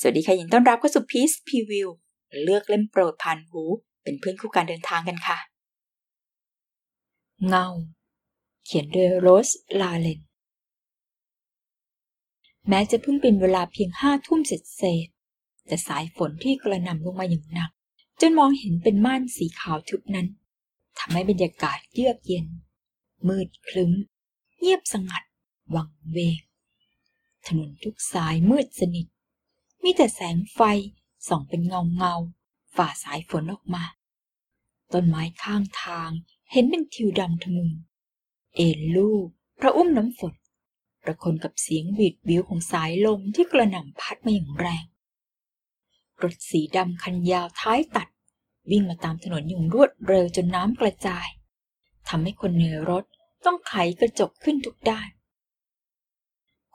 สวัสดีค่ะยินต้อนรับเข้าสู่ Peace Preview เลือกเล่มโปรดผ่านหู เป็นเพื่อนคู่การเดินทางกันค่ะ เงา เขียนโดยโรสลาเลนแม้จะเพิ่งเป็นเวลาเพียงห้าทุ่มเสร็จเศษแต่สายฝนที่กระหน่ำลงมาอย่างหนัก จนมองเห็นเป็นม่านสีขาวทึบนั้นทำให้บรรยากาศเยือกเย็น มืดคลึ้ม เงียบสงัด วังเวงถนนทุกสายมืดสนิท มีแต่แสงไฟส่องเป็นเงาเงาฝ่าสายฝนออกมา ต้นไม้ข้างทางเห็นเป็นทิวดำทะมึง เอ็นลูกพระอุ้มน้ำฝนประคนกับเสียงบีดบิวของสายลมที่กระหน่ำพัดมาอย่างแรง รถสีดำคันยาวท้ายตัด วิ่งมาตามถนนอย่างรวดเร็วจนน้ำกระจายทำให้คนในรถต้องไขกระจกขึ้นทุกด้าน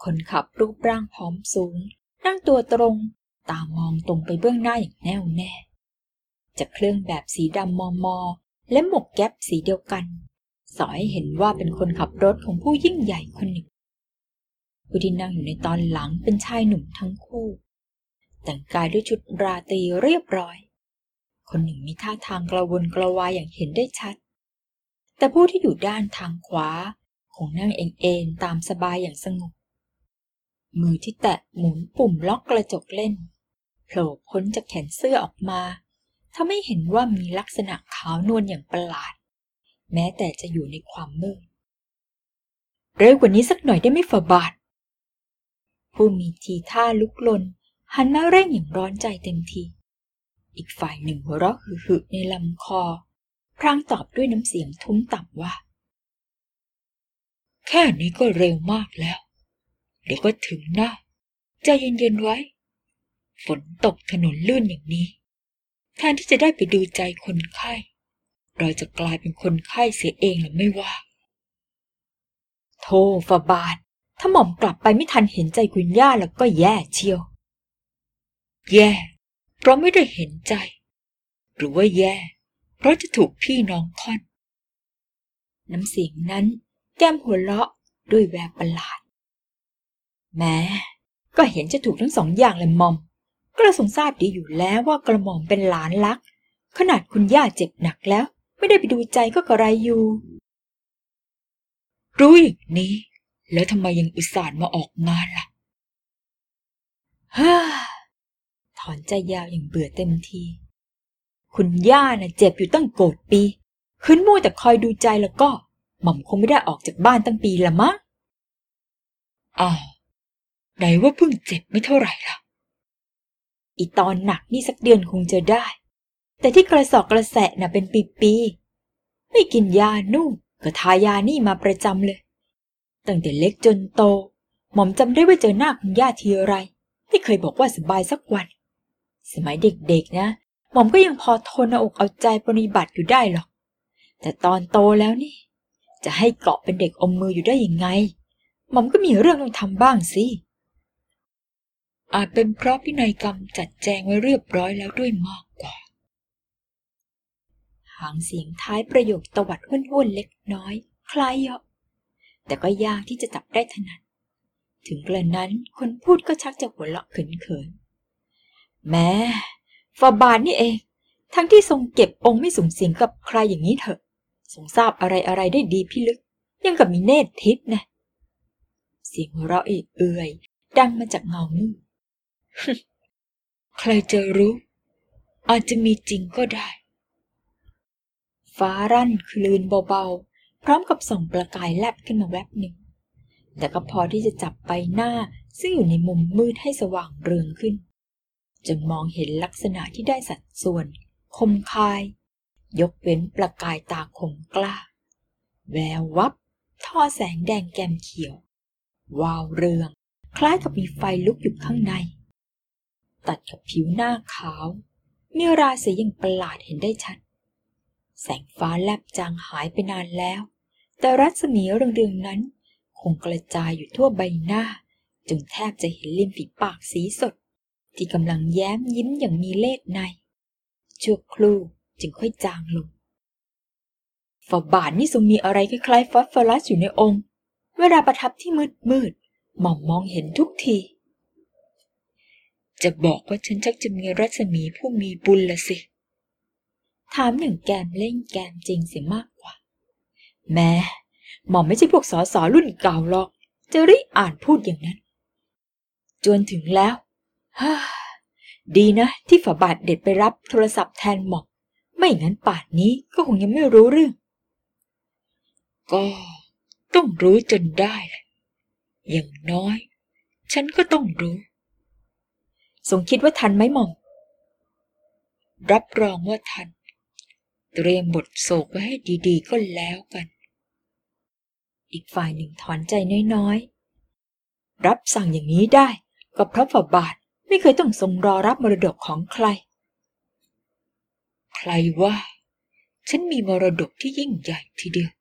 คนขับรูปร่างผอมสูง นั่งตัวตรง ตามองตรงไปเบื้องหน้าอย่างแน่วแน่จากเครื่องแบบสีดำมอมอ และหมวกแก๊ปสีเดียวกัน สอยเห็นว่าเป็นคนขับรถของผู้ยิ่งใหญ่คนหนึ่ง ผู้ที่นั่งอยู่ในตอนหลังเป็นชายหนุ่มทั้งคู่ แต่งกายด้วยชุดราตรีเรียบร้อย คนหนึ่งมีท่าทางกระวนกระวายอย่างเห็นได้ชัด แต่ผู้ที่อยู่ด้านทางขวาคงนั่งเองๆตามสบายอย่างสงบ มือที่แตะหมุนปุ่มล็อกกระจกเล่นโผล่พ้นจากแขนเสื้อออกมาทำให้เห็นว่ามีลักษณะขาวนวลอย่างประหลาด แม้แต่จะอยู่ในความมืดเร็วกว่านี้สักหน่อยได้ไหมฝ่าบาท ผู้มีทีท่าลุกลน หันมาเร่งอย่างร้อนใจเต็มที อีกฝ่ายหนึ่งหัวเราะหึ่ในลำคอ พรางตอบด้วยน้ำเสียงทุ้มต่ำว่า แค่นี้ก็เร็วมากแล้ว เดี๋ยวก็ถึงนะใจเย็นๆไว้ ฝนตกถนนลื่นอย่างนี้ แทนที่จะได้ไปดูใจคนไข้ เราจะกลายเป็นคนไข้เสียเองหรือไม่ว่า โทฟาบาท ถ้าหม่อมกลับไปไม่ทันเห็นใจคุณย่าแล้วก็แย่เชียว แย่ เพราะไม่ได้เห็นใจ หรือว่าแย่ เพราะจะถูกพี่น้องค่อน น้ำเสียงนั้นแก้มหัวเราะด้วยแววประหลาด แม้ก็เห็นจะถูกทั้งสองอย่างเลยมอม กระทรงทราบดีอยู่แล้วว่ากระหม่อมเป็นหลานรัก ขนาดคุณย่าเจ็บหนักแล้ว ไม่ได้ไปดูใจก็กระไรอยู่ รู้อย่างนี้ แล้วทำไมยังอุตส่าห์มาออกงานล่ะฮ่าถอนใจยาวอย่างเบื่อเต็มที คุณย่าน่ะเจ็บอยู่ตั้งโกรธปี ขึ้นมั่วแต่คอยดูใจแล้วก็ หม่อมคงไม่ได้ออกจากบ้านตั้งปีละมั้งอ้าว ไหนว่าเพิ่งเจ็บไม่เท่าไหร่ล่ะ อีตอนหนักนี่สักเดือนคงจะได้ แต่ที่กระสอบกระแสะน่ะเป็นปีๆ ไม่กินยานุ่มก็ทายานี่มาประจำเลย ตั้งแต่เล็กจนโต หม่อมจำได้ว่าเจอหน้าคุณย่าทีไรที่เคยบอกว่าสบายสักวัน สมัยเด็กๆนะ หม่อมก็ยังพอทนเอาอกเอาใจปฏิบัติอยู่ได้หรอก แต่ตอนโตแล้วนี่ จะให้เกาะเป็นเด็กอมมืออยู่ได้ยังไง หม่อมก็มีเรื่องต้องทำบ้างสิ อาจเป็นเพราะพินัยกรรมจัดแจงไว้เรียบร้อยแล้วด้วยมากกว่า หางเสียงท้ายประโยคตวัดห้วนๆเล็กน้อย คล้ายเยาะแต่ก็ยากที่จะจับได้ถนัด ถึงกระนั้นคนพูดก็ชักจะหัวเราะเขินๆ แม้ฟาบานนี่เอง ทั้งที่ทรงเก็บองค์ไม่สูงสียงกับใครอย่างนี้เถอะ ทรงทราบอะไรอะไรได้ดีพิลึก ยังกับมีเนตรทิพย์นะ เสียงหัวเราะเอื่อยดังมาจากเงามืด ใครจะรู้ อาจจะมีจริงก็ได้ ฟ้ารั่นคลืนเบาๆ พร้อมกับส่องประกายแลบขึ้นมาแวบหนึ่ง แต่ก็พอที่จะจับใบหน้าซึ่งอยู่ในมุมมืดให้สว่างเรืองขึ้น จนมองเห็นลักษณะที่ได้สัดส่วน คมคาย ยกเว้นประกายตาคมกล้า แวววับท่อแสงแดงแกมเขียว วาวเรือง คล้ายกับมีไฟลุกอยู่ข้างใน ตัดกับผิวหน้าขาว มีราศีอย่างประหลาดเห็นได้ชัด แสงฟ้าแลบจางหายไปนานแล้ว แต่รัศมีเรืองๆนั้น คงกระจายอยู่ทั่วใบหน้า จนแทบจะเห็นริมฝีปากสีสด ที่กำลังแย้มยิ้มอย่างมีเล่ห์ใน ชั่วครู่จึงค่อยจางลงฝาบาทนี่ทรงมีอะไรคล้ายๆฟอสฟอรัสอยู่ในองค์ เวลาประทับที่มืดมืดหม่อมมองเห็นทุกที จะบอกว่าฉันชักจะมีรัศมีผู้มีบุญละสิ ถามหนึ่งแกมเล่นแกมจริงเสียมากกว่า แม้หม่อมไม่ใช่พวกสอสอรุ่นเก่าหรอก จะริอ่านพูดอย่างนั้น จวนถึงแล้วฮ่าดีนะที่ฝาบาทเด็ดไปรับโทรศัพท์แทนหม่อม ไม่งั้นป่านนี้ก็คงยังไม่รู้เรื่อง ก็ต้องรู้จนได้ อย่างน้อย ฉันก็ต้องรู้ ทรงคิดว่าทันไหมหม่อม รับรองว่าทัน เตรียมบทโศกไว้ให้ดีๆ ก็แล้วกัน อีกฝ่ายหนึ่งถอนใจน้อยๆ รับสั่งอย่างนี้ได้ ก็เพราะฝาบาทไม่เคยต้องทรงรอรับมรดกของใคร ใครว่า ฉันมีมรดกที่ยิ่งใหญ่ทีเดียว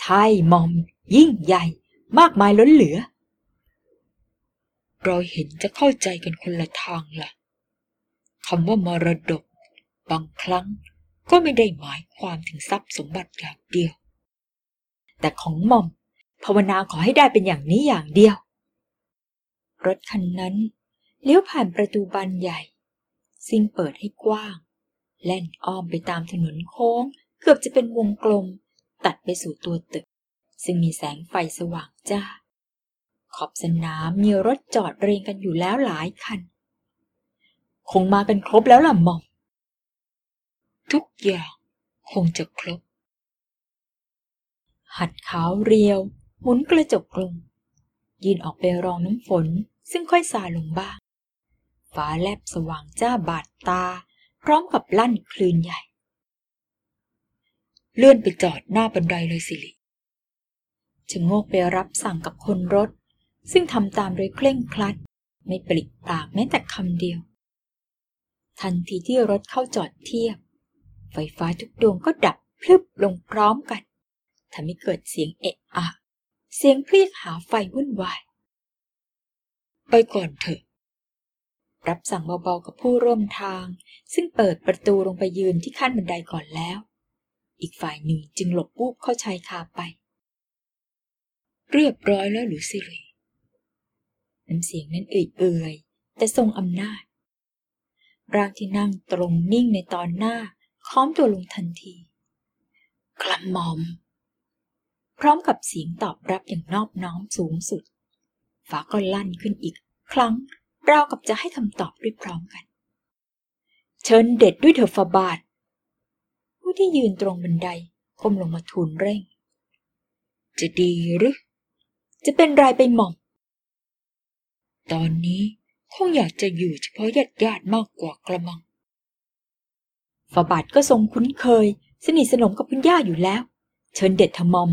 ใช่มอม ยิ่งใหญ่ มากมายล้นเหลือ เราเห็นจะเข้าใจกันคนละทางล่ะคำว่ามรดก บางครั้งก็ไม่ได้หมายความถึงทรัพย์สมบัติอย่างเดียว แต่ของหม่อมภาวนาขอให้ได้เป็นอย่างนี้อย่างเดียว รถคันนั้นเลี้ยวผ่านประตูบานใหญ่ซิ่งเปิดให้กว้าง แล่นอ้อมไปตามถนนโค้ง เกือบจะเป็นวงกลม ตัดไปสู่ตัวตึก ซึ่งมีแสงไฟสว่างจ้า ขอบสนามมีรถจอดเรียงกันอยู่แล้วหลายคัน คงมากันครบแล้วล่ะหม่อม ทุกอย่างคงจะครบ หัดขาวเรียว หมุนกระจกลง ยืนออกไปรองน้ำฝนซึ่งค่อยซาลงบ้าง ฟ้าแลบสว่างจ้าบาดตา พร้อมกับลั่นคลื่นใหญ่ เลื่อนไปจอดหน้าบันไดเลยสิริชะโงกไปรับสั่งกับคนรถ ซึ่งทำตามโดยเคร่งครัด ไม่ปลิกปากแม้แต่คำเดียว ทันทีที่รถเข้าจอดเทียบ ไฟฟ้าทุกดวงก็ดับพลึบลงพร้อมกันทำให้เกิดเสียงเอะอะ เสียงเพลียกหาไฟวุ่นวาย ไปก่อนเถอะ รับสั่งเบาๆกับผู้ร่วมทาง ซึ่งเปิดประตูลงไปยืนที่ขั้นบันไดก่อนแล้ว อีกฝ่ายหนึ่งจึงหลบวูบเข้าชายคาไป เรียบร้อยแล้วหรือสิริ น้ำเสียงนั้นเอื่อยๆแต่ทรงอำนาจ ร่างที่นั่งตรงนิ่งในตอนหน้าค้อมตัวลงทันทีกระหม่อม พร้อมกับเสียงตอบรับอย่างนอบน้อมสูงสุด ฟ้าก็ลั่นขึ้นอีก ครั้งราวกับจะให้คำตอบด้วยพร้อมกัน เชิญเด็ดด้วยเถอฟาบาท ผู้ที่ยืนตรงบันไดก้มลงมาทูลเร่ง จะดีหรือ จะเป็นรายไปหม่อม ตอนนี้คงอยากจะอยู่เฉพาะญาติญาติๆมากกว่ากระมังฝาบาทก็ทรงคุ้นเคย สนิทสนมกับคุณย่าอยู่แล้ว เชิญเด็ดทมอม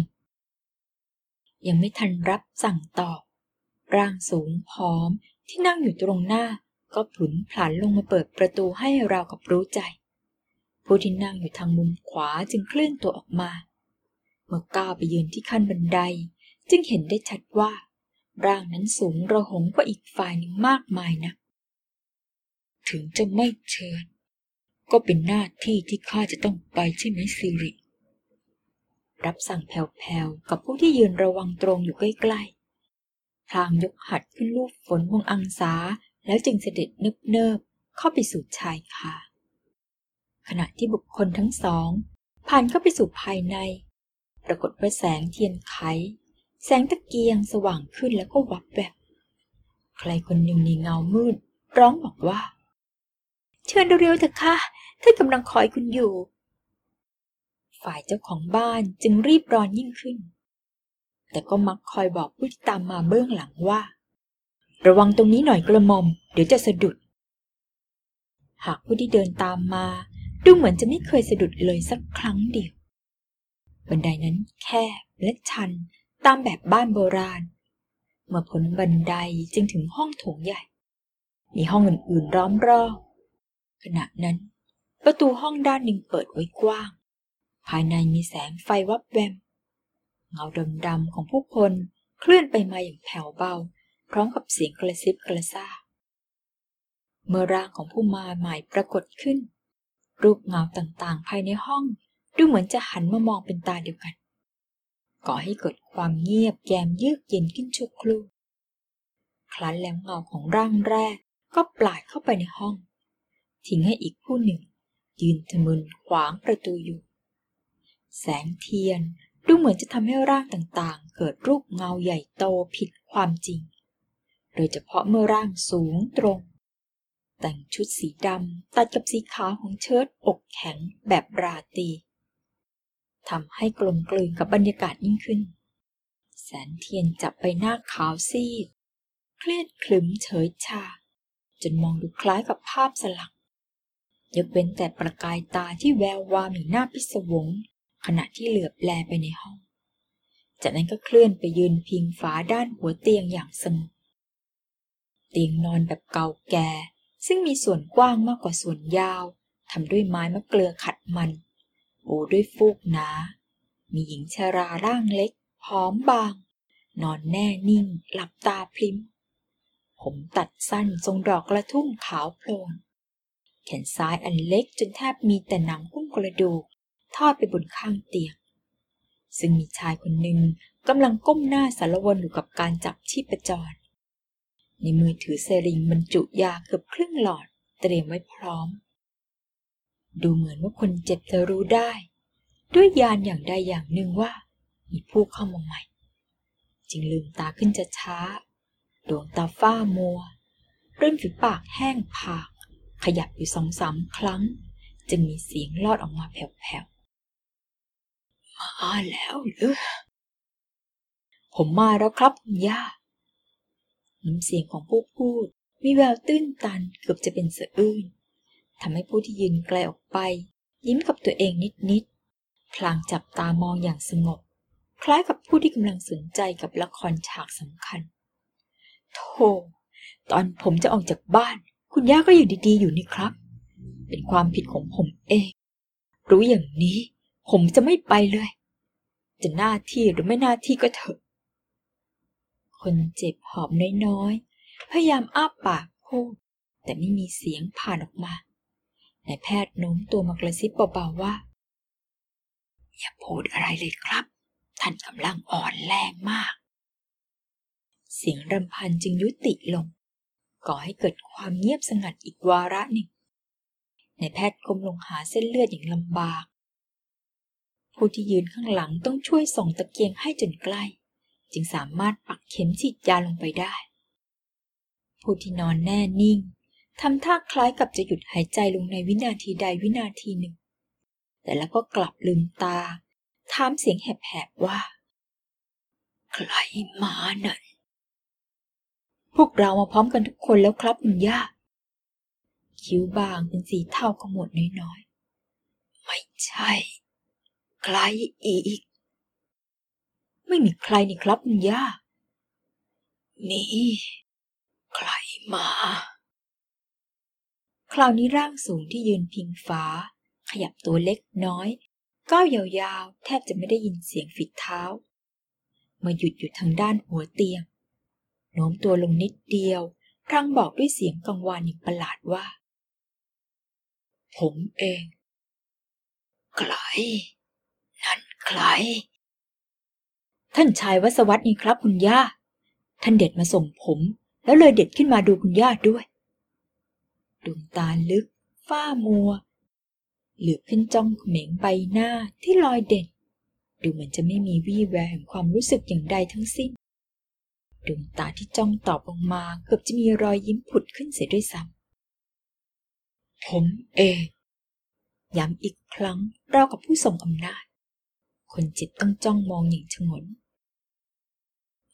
ยังไม่ทันรับสั่งตอบ ร่างสูงผอมที่นั่งอยู่ตรงหน้าก็ผุนผลันลงมาเปิดประตูให้เรากับรู้ใจ ผู้ที่นั่งอยู่ทางมุมขวาจึงเคลื่อนตัวออกมา เมื่อก้าวไปยืนที่ขั้นบันได จึงเห็นได้ชัดว่า ร่างนั้นสูงระหงกว่าอีกฝ่ายหนึ่งมากมายนะถึงจะไม่เชิญ ก็เป็นหน้าที่ที่ข้าจะต้องไปใช่ไหมสิริ รับสั่งแผ่วๆ กับผู้ที่ยืนระวังตรงอยู่ใกล้ๆพลางยกหัดขึ้นลูบฝนวงอังสา แล้วจึงเสด็จเนิบๆ เข้าไปสู่ชายคาขณะที่บุคคลทั้งสอง ผ่านเข้าไปสู่ภายใน ปรากฏว่าแสงเทียนไข แสงตะเกียงสว่างขึ้นแล้วก็วับแวบใครคนหนึ่งในเงามืด ร้องบอกว่า เชิญเร็วๆเถอะค่ะท่านกำลังคอยคุณอยู่ ฝ่ายเจ้าของบ้านจึงรีบร้อนยิ่งขึ้น แต่ก็มักคอยบอกผู้ที่ตามมาเบื้องหลังว่า ระวังตรงนี้หน่อยกระมอม เดี๋ยวจะสะดุด หากผู้ที่เดินตามมา ดูเหมือนจะไม่เคยสะดุดเลยสักครั้งเดียว บันไดนั้นแคบและชัน ตามแบบบ้านโบราณ เมื่อพ้นบันไดจึงถึงห้องโถงใหญ่ มีห้องอื่นๆร้อมรอบขณะนั้น ประตูห้องด้านหนึ่งเปิดไว้กว้าง ภายในมีแสงไฟวับแวมเงาดำๆของผู้คนเคลื่อนไปมาอย่างแผ่วเบา พร้อมกับเสียงกระซิบกระซาบเมื่อร่างของผู้มาใหม่ปรากฏขึ้น รูปเงาต่างๆ ภายในห้องดูเหมือนจะหันมามองเป็นตาเดียวกัน ก่อให้เกิดความเงียบแยมเยือกเย็นขึ้นชั่วครู่ครั้นแล้วเงาของร่างแรกก็ปล่ายเข้าไปในห้อง ทิ้งให้อีกผู้หนึ่ง ยืนทะมึนขวางประตูอยู่ แสงเทียนดูเหมือนจะทำให้ร่างต่างๆ เกิดรูปเงาใหญ่โตผิดความจริง โดยเฉพาะเมื่อร่างสูงตรง แต่งชุดสีดำตัดกับสีขาวของเชิ้ตอกแข็งแบบราตรี ทำให้กลมกลืนกับบรรยากาศยิ่งขึ้น แสนเทียนจับใบหน้าขาวซีด เครียดคลึ้มเฉยชา จนมองดูคล้ายกับภาพสลัก ยกเว้นแต่ประกายตาที่แวววาวอย่างน่าพิศวง ขณะที่เหลือบแลไปในห้อง จากนั้นก็เคลื่อนไปยืนพิงฝาด้านหัวเตียงอย่างสงบเตียงนอนแบบเก่าแก่ ซึ่งมีส่วนกว้างมากกว่าส่วนยาวทำด้วยไม้มะเกลือขัดมัน โอด้วยฟูกหนา มีหญิงชาราร่างเล็กผอมบาง นอนแน่นิ่งหลับตาพลิม ผมตัดสั้นทรงดอกกระทุ่มขาวโพลน แขนซ้ายอันเล็กจนแทบมีแต่หนังหุ้มกระดูกทอดไปบนข้างเตียง ซึ่งมีชายคนหนึ่งกำลังก้มหน้าสารวนอยู่กับการจับชีพจร ในมือถือเซริงบรรจุยาเกือบครึ่งหลอดเตรียมไว้พร้อม ดูเหมือนว่าคนเจ็บจะรู้ได้ ด้วยยานอย่างใดอย่างหนึ่งว่า มีผู้เข้ามาใหม่ จึงลืมตาขึ้นจะช้า ดวงตาฝ้ามัว เริ่มฝีปากแห้งผาก ขยับอยู่สองสามครั้ง จึงมีเสียงลอดออกมาแผ่วๆ มาแล้วหรือผมมาแล้วครับคุณย่าน้ำเสียงของผู้พูดมีแววตื้นตันเกือบจะเป็นสะอื้น ทำให้ผู้ที่ยืนไกลออกไป ยิ้มกับตัวเองนิดๆ พลางจับตามองอย่างสงบ คล้ายกับผู้ที่กำลังสนใจกับละครฉากสำคัญ โธ่ ตอนผมจะออกจากบ้าน คุณย่าก็อยู่ดีๆ อยู่นี่ครับ เป็นความผิดของผมเอง รู้อย่างนี้ ผมจะไม่ไปเลย จะหน้าที่หรือไม่หน้าที่ก็เถอะ คนเจ็บหอบน้อยๆ พยายามอ้าปากพูดแต่ไม่มีเสียงผ่านออกมา นายแพทย์โน้มตัวมากระซิบเบาๆว่า อย่าพูดอะไรเลยครับ ท่านกำลังอ่อนแรงมาก เสียงรำพันจึงยุติลง ก่อให้เกิดความเงียบสงัดอีกวาระหนึ่งนายแพทย์ก้มลงหาเส้นเลือดอย่างลำบาก ผู้ที่ยืนข้างหลังต้องช่วยส่องตะเกียงให้จนใกล้ จึงสามารถปักเข็มฉีดยาลงไปได้ ผู้ที่นอนแน่นิ่ง ทำท่าคล้ายกับจะหยุดหายใจลงในวินาทีใดวินาทีหนึ่ง แต่แล้วก็กลับลืมตา ถามเสียงแหบๆว่า ใครมานั่น พวกเรามาพร้อมกันทุกคนแล้วครับคุณย่า คิ้วบางเป็นสีเทาขมวดน้อยๆ ไม่ใช่ ใครอีก ไม่มีใครนี่ครับคุณย่า นี่ ใครมา คราวนี้ร่างสูงที่ยืนพิงฟ้า ขยับตัวเล็กน้อย ก้าวยาวๆ แทบจะไม่ได้ยินเสียงฝีเท้า มาหยุดอยู่ทางด้านหัวเตียงโน้มตัวลงนิดเดียว พรังบอกด้วยเสียงกังวานอย่างประหลาดว่า ผมเอง ใคร นั่นใคร ท่านชายวัสวัตนี่ครับคุณย่า ท่านเด็ดมาส่งผม แล้วเลยเด็ดขึ้นมาดูคุณย่าด้วย ดวงตาลึก ฝ้ามัว เหลือบขึ้นจ้องเหม่งใบหน้าที่ลอยเด่น ดูเหมือนจะไม่มีวี่แววแห่งความรู้สึกอย่างใดทั้งสิ้น ดวงตาที่จ้องตอบลงมาเกือบจะมีรอยยิ้มผุดขึ้นเสียด้วยซ้ำผมเองย้ำอีกครั้งเรากับผู้ทรงอำนาจ คนจิตต้องจ้องมองอย่างฉงน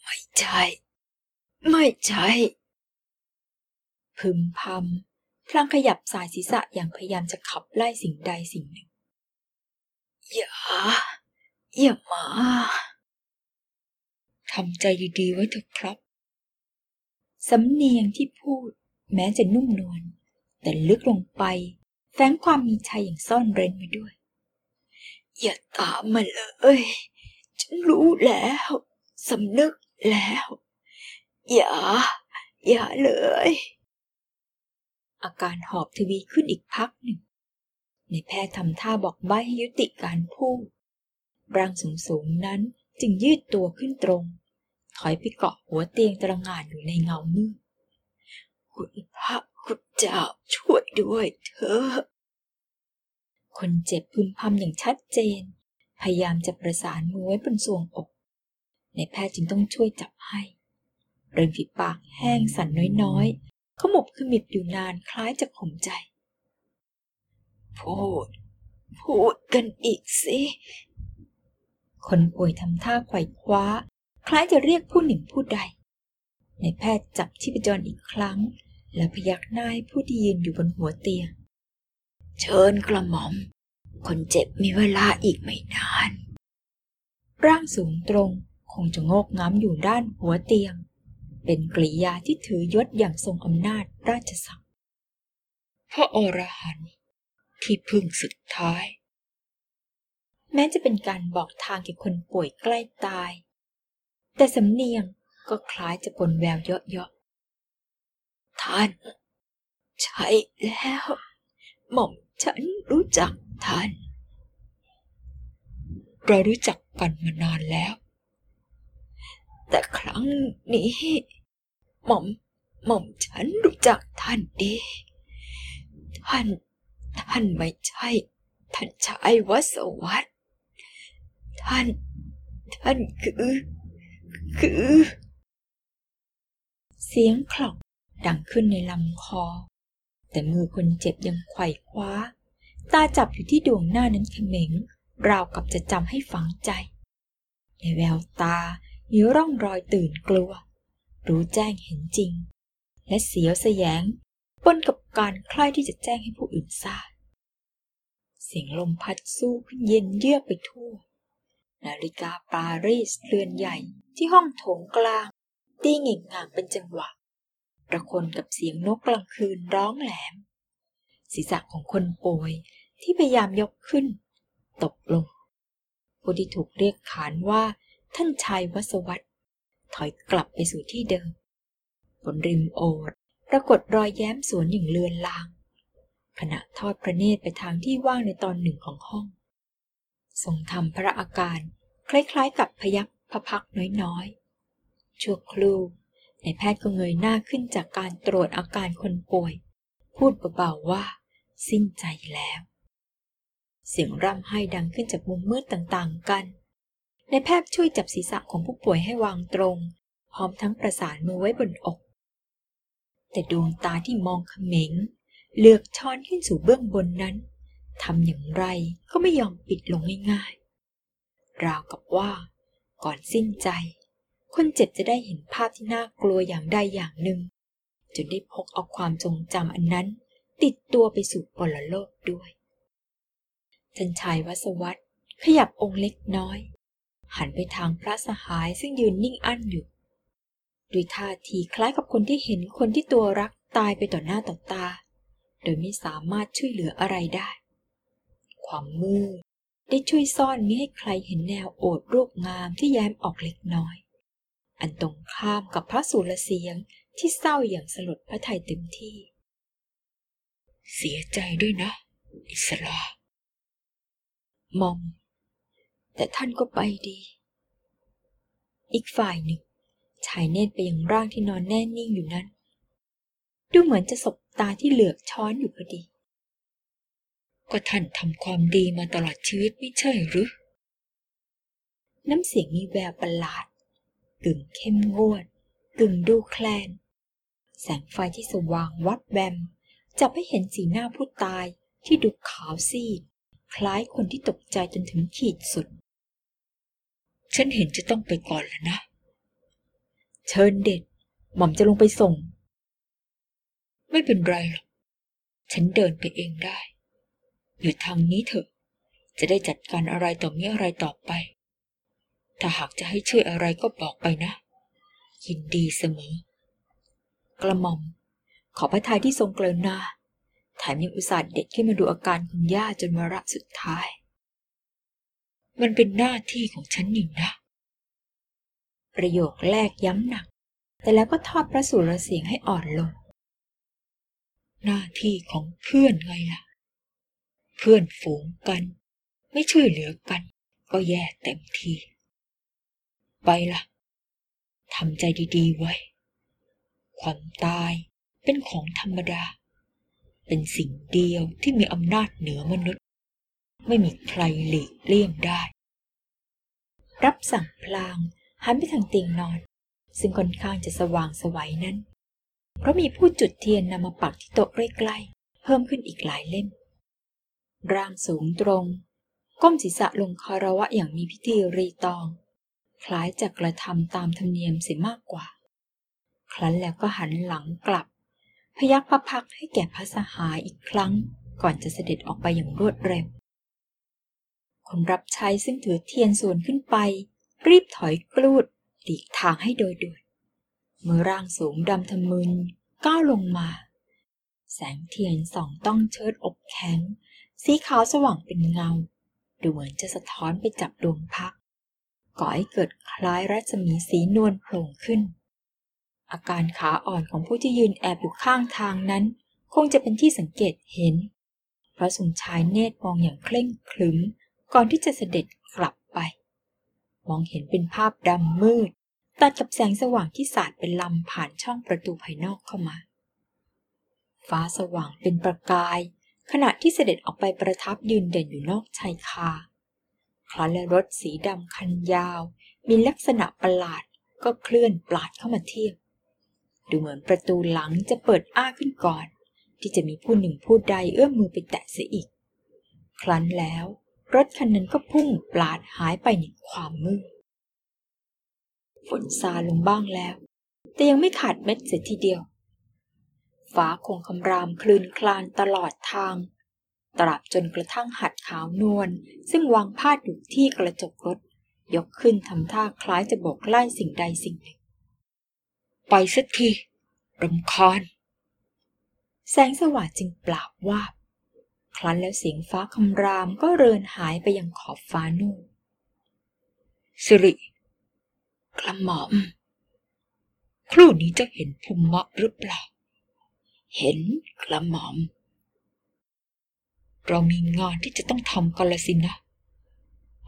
ไม่ใช่ ไม่ใช่พึมพำ พลางขยับสายศีรษะอย่างพยายามจะขับไล่สิ่งใดสิ่งหนึ่ง อย่า อย่ามาทำใจดีๆไว้เถอะครับสำเนียงที่พูดแม้จะนุ่มนวลแต่ลึกลงไป แฝงความมีชัยอย่างซ่อนเร้นไว้ด้วย อย่าตามมาเลย ฉันรู้แล้วสำนึกแล้ว อย่า อย่าเลย อาการหอบทวีขึ้นอีกพักหนึ่ง ในแพทย์ทำท่าบอกใบ้ให้ยุติการพูด ร่างสูงๆนั้นจึงยืดตัวขึ้นตรง ถอยไปเกาะหัวเตียงตระงานอยู่ในเงามืดคุณพระคุณเจ้าช่วยด้วยเถอะ คนเจ็บพึมพำอย่างชัดเจน พยายามจะประสานมือไว้บนทรวงอก ในแพทย์จึงต้องช่วยจับให้ เริมฝีปากแห้งสั่นน้อย ขมบขมิบอยู่นานคล้ายจะข่มใจ พูด พูดกันอีกสิ คนป่วยทำท่าไขว่คว้า คล้ายจะเรียกผู้หนึ่งผู้ใด ในแพทย์จับชีพจรอีกครั้ง แล้พยักหน้าให้ผู้ที่ยืนอยู่บนหัวเตียง เชิญกระหม่อม คนเจ็บมีเวลาอีกไม่นาน ร่างสูงตรงคงจะโงกง้ำอยู่ด้านหัวเตียง เป็นกริยาที่ถือยศอย่างทรงอำนาจราชศักดิ์พระอรหันต์ที่พึ่งสุดท้าย แม้จะเป็นการบอกทางแก่คนป่วยใกล้ตาย แต่สำเนียงก็คล้ายจะปนแววเยาะท่าน ใช่แล้ว หม่อมฉันรู้จักท่าน เรารู้จักกันมานานแล้ว แต่ครั้งนี้ หม่อม หม่อมฉันรู้จักท่านดี ท่าน ท่านไม่ใช่ ท่านชายวสวัตท่าน ท่านคือ คือ เสียงคลอกดังขึ้นในลำคอ แต่มือคนเจ็บยังไขว่คว้า ตาจับอยู่ที่ดวงหน้านั้นเขม็ง ราวกับจะจำให้ฝังใจ ในแววตามีร่องรอยตื่นกลัว รู้แจ้งเห็นจริง และเสียวสยงปนกับการใคร่ที่จะแจ้งให้ผู้อื่นทราบ เสียงลมพัดสู้ขึ้นเย็นเยือกไปทั่ว นาฬิกาปารีสเรือนใหญ่ที่ห้องโถงกลางตีหงิ่งง่างเป็นจังหวะประคนกับเสียงนกกลางคืนร้องแหลม ศีรษะของคนป่วยที่พยายามยกขึ้น ตกลง ผู้ที่ถูกเรียกขานว่าท่านชายวัสวัต ถอยกลับไปสู่ที่เดิม บนริมโอดปรากฏรอยแย้มสวนอย่างเลือนลาง ขณะทอดพระเนตรไปทางที่ว่างในตอนหนึ่งของห้อง ทรงทำพระอาการ คล้ายๆ กับพยักพระพักน้อยๆ ชั่วครู่ในแพทย์ก็เงยหน้าขึ้นจากการตรวจอาการคนป่วย พูดเบาๆว่า สิ้นใจแล้ว เสียงร่ำไห้ดังขึ้นจากมุมมืดต่างๆกัน ในแพทย์ช่วยจับศีรษะของผู้ป่วยให้วางตรง พร้อมทั้งประสานมือไว้บนอก แต่ดวงตาที่มองเขม็งเลือกช้อนขึ้นสู่เบื้องบนนั้นทำอย่างไรก็ไม่ยอมปิดลงง่ายๆ ราวกับว่า ก่อนสิ้นใจ คนเจ็บจะได้เห็นภาพที่น่ากลัวอย่างใดอย่างหนึ่ง จนได้พกเอาความทรงจำอันนั้น ติดตัวไปสู่ปรโลกด้วยท่านชายวัสวัตขยับองค์เล็กน้อย หันไปทางพระสหายซึ่งยืนนิ่งอั้นอยู่ด้วยท่าทีคล้ายกับคนที่เห็นคนที่ตัวรักตายไปต่อหน้าต่อตา โดยไม่สามารถช่วยเหลืออะไรได้ ความมืดได้ช่วยซ่อนมิให้ใครเห็นแนวโอดรูปงามที่แย้มออกเล็กน้อย อันตรงข้ามกับพระสุรเสียงที่เศร้าอย่างสลดพระทัยเต็มที่ เสียใจด้วยนะ อิสลามอม แต่ท่านก็ไปดี อีกฝ่ายหนึ่งฉายเนตรไปยังร่างที่นอนแน่นิ่งอยู่นั้น ดูเหมือนจะสบตาที่เหลือกช้อนอยู่พอดี ก็ท่านทำความดีมาตลอดชีวิตไม่ใช่หรือ น้ำเสียงมีแววประหลาดกึ่งเข้มงวดกึ่งดูแคลน แสงไฟที่สว่างวับแวมจับให้เห็นสีหน้าผู้ตายที่ดูขาวซีด คล้ายคนที่ตกใจจนถึงขีดสุด ฉันเห็นจะต้องไปก่อนแล้วนะ เชิญเด็ด หม่อมจะลงไปส่ง ไม่เป็นไรหรอก ฉันเดินไปเองได้ อยู่ทางนี้เถอะ จะได้จัดการอะไรต่อมีอะไรต่อไป ถ้าหากจะให้ช่วยอะไรก็บอกไปนะ ยินดีเสมอ กระหม่อม ขอพระทัยที่ทรงกรุณาแถมยังอุตส่าห์เด็ดขึ้นมาดูอาการคุณย่าจนวาระสุดท้าย มันเป็นหน้าที่ของฉันนี่นะ ประโยคแรกย้ำหนัก แต่แล้วก็ทอดพระสุรเสียงให้อ่อนลง หน้าที่ของเพื่อนไงล่ะ เพื่อนฝูงกัน ไม่ช่วยเหลือกัน ก็แย่เต็มที ไปละทำใจดีๆไว้ ความตายเป็นของธรรมดา เป็นสิ่งเดียวที่มีอำนาจเหนือมนุษย์ ไม่มีใครหลีกเลี่ยงได้ รับสั่งพลางหันไปทางเตียงนอน ซึ่งค่อนข้างจะสว่างสวัยนั้น เพราะมีผู้จุดเทียนนำมาปักที่โต๊ะใกล้ๆเพิ่มขึ้นอีกหลายเล่ม ร่างสูงตรง ก้มศีรษะลงคารวะอย่างมีพิธีรีตอง คล้ายจะกระทำตามธรรมเนียมเสียมากกว่า ครั้นแล้วก็หันหลังกลับ พยักพระพักให้แก่พระสหายอีกครั้งก่อนจะเสด็จออกไปอย่างรวดเร็ว คนรับใช้ซึ่งถือเทียนส่วนขึ้นไป รีบถอยกลูดหลีกทางให้โดยด่วนเมื่อร่างสูงดำทะมึนก้าวลงมา แสงเทียนส่องต้องเชิดอกแข็ง สีขาวสว่างเป็นเงา ดูเหมือนจะสะท้อนไปจับดวงพัก ก่อให้เกิดคล้ายรัศมีสีนวลโผล่ขึ้น อาการขาอ่อนของผู้ที่ยืนแอบอยู่ข้างทางนั้น คงจะเป็นที่สังเกตเห็น เพราะทรงชายเนตรมองอย่างเคร่งครึม ก่อนที่จะเสด็จกลับไป มองเห็นเป็นภาพดำมืด ตัดกับแสงสว่างที่สาดเป็นลำผ่านช่องประตูภายนอกเข้ามา ฟ้าสว่างเป็นประกาย ขณะที่เสด็จออกไปประทับยืนเด่นอยู่นอกชายคาครั้นและรถสีดำคันยาว มีลักษณะประหลาดก็เคลื่อนปลาดเข้ามาเทียบ ดูเหมือนประตูหลังจะเปิดอ้าขึ้นก่อน ที่จะมีผู้หนึ่งผู้ใดเอื้อมมือไปแตะเสียอีก ครั้นแล้ว รถคันนั้นก็พุ่งปลาดหายไปในความมืด ฝนซาลงบ้างแล้ว แต่ยังไม่ขาดเม็ดเสียทีเดียว ฟ้าคงคำรามคลืนคลานตลอดทาง ตราบจนกระทั่งหัดขาวนวลซึ่งวางพาดอยู่ที่กระจกรถ ยกขึ้นทำท่าคล้ายจะบอกไล่สิ่งใดสิ่งหนึ่ง ไปสักทีรำคาญแสงสว่างจึงปราบวาบ ครั้นแล้วเสียงฟ้าคำรามก็เรินหายไปยังขอบฟ้านู่นสิริกระหม่อม ครู่นี้จะเห็นภูมิมะหรือเปล่า เห็นกระหม่อม เรามีงานที่จะต้องทำกันละสินะ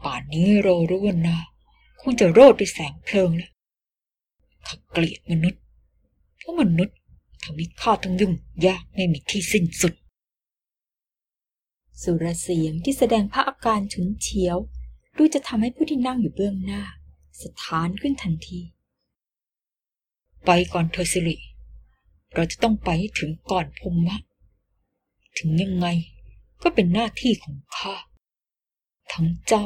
ป่านนี้เรารู้ว่านาคงจะโรดด้วยแสงเพลิงแล้วข้าเกลียดมนุษย์ เพราะมนุษย์ทำให้ข้าต้องยุ่งยากไม่มีที่สิ้นสุด สุรเสียงที่แสดงพระอาการฉุนเฉียว ดูจะทำให้ผู้ที่นั่งอยู่เบื้องหน้า สถานขึ้นทันที ไปก่อนเธอสิริ เราจะต้องไปให้ถึงก่อนพมมะ ถึงยังไงก็เป็นหน้าที่ของข้า ทั้งเจ้า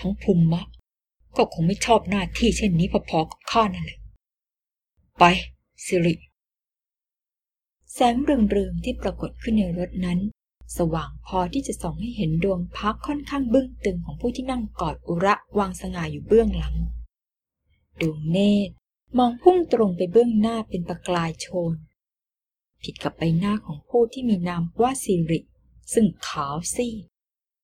ทั้งภูมิมะ ก็คงไม่ชอบหน้าที่เช่นนี้พอๆกับข้านั่นแหละ ไปสิริแสงเรืองๆที่ปรากฏขึ้นในรถนั้น สว่างพอที่จะส่องให้เห็นดวงพักค่อนข้างบึ้งตึงของผู้ที่นั่งกอดอุระวางสง่าอยู่เบื้องหลัง ดวงเนตรมองพุ่งตรงไปเบื้องหน้าเป็นประกายโชน ผิดกับใบหน้าของผู้ที่มีนามว่าสิริ ซึ่งขาวซีด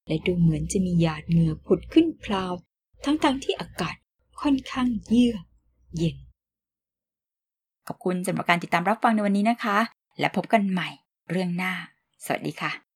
และดูเหมือนจะมีหยาดเหงื่อผุดขึ้นพลาว ทั้งๆทที่อากาศค่อนข้างเยือกเย็น ขอบคุณสำหรับการติดตามรับฟังในวันนี้นะคะ และพบกันใหม่เรื่องหน้า สวัสดีค่ะ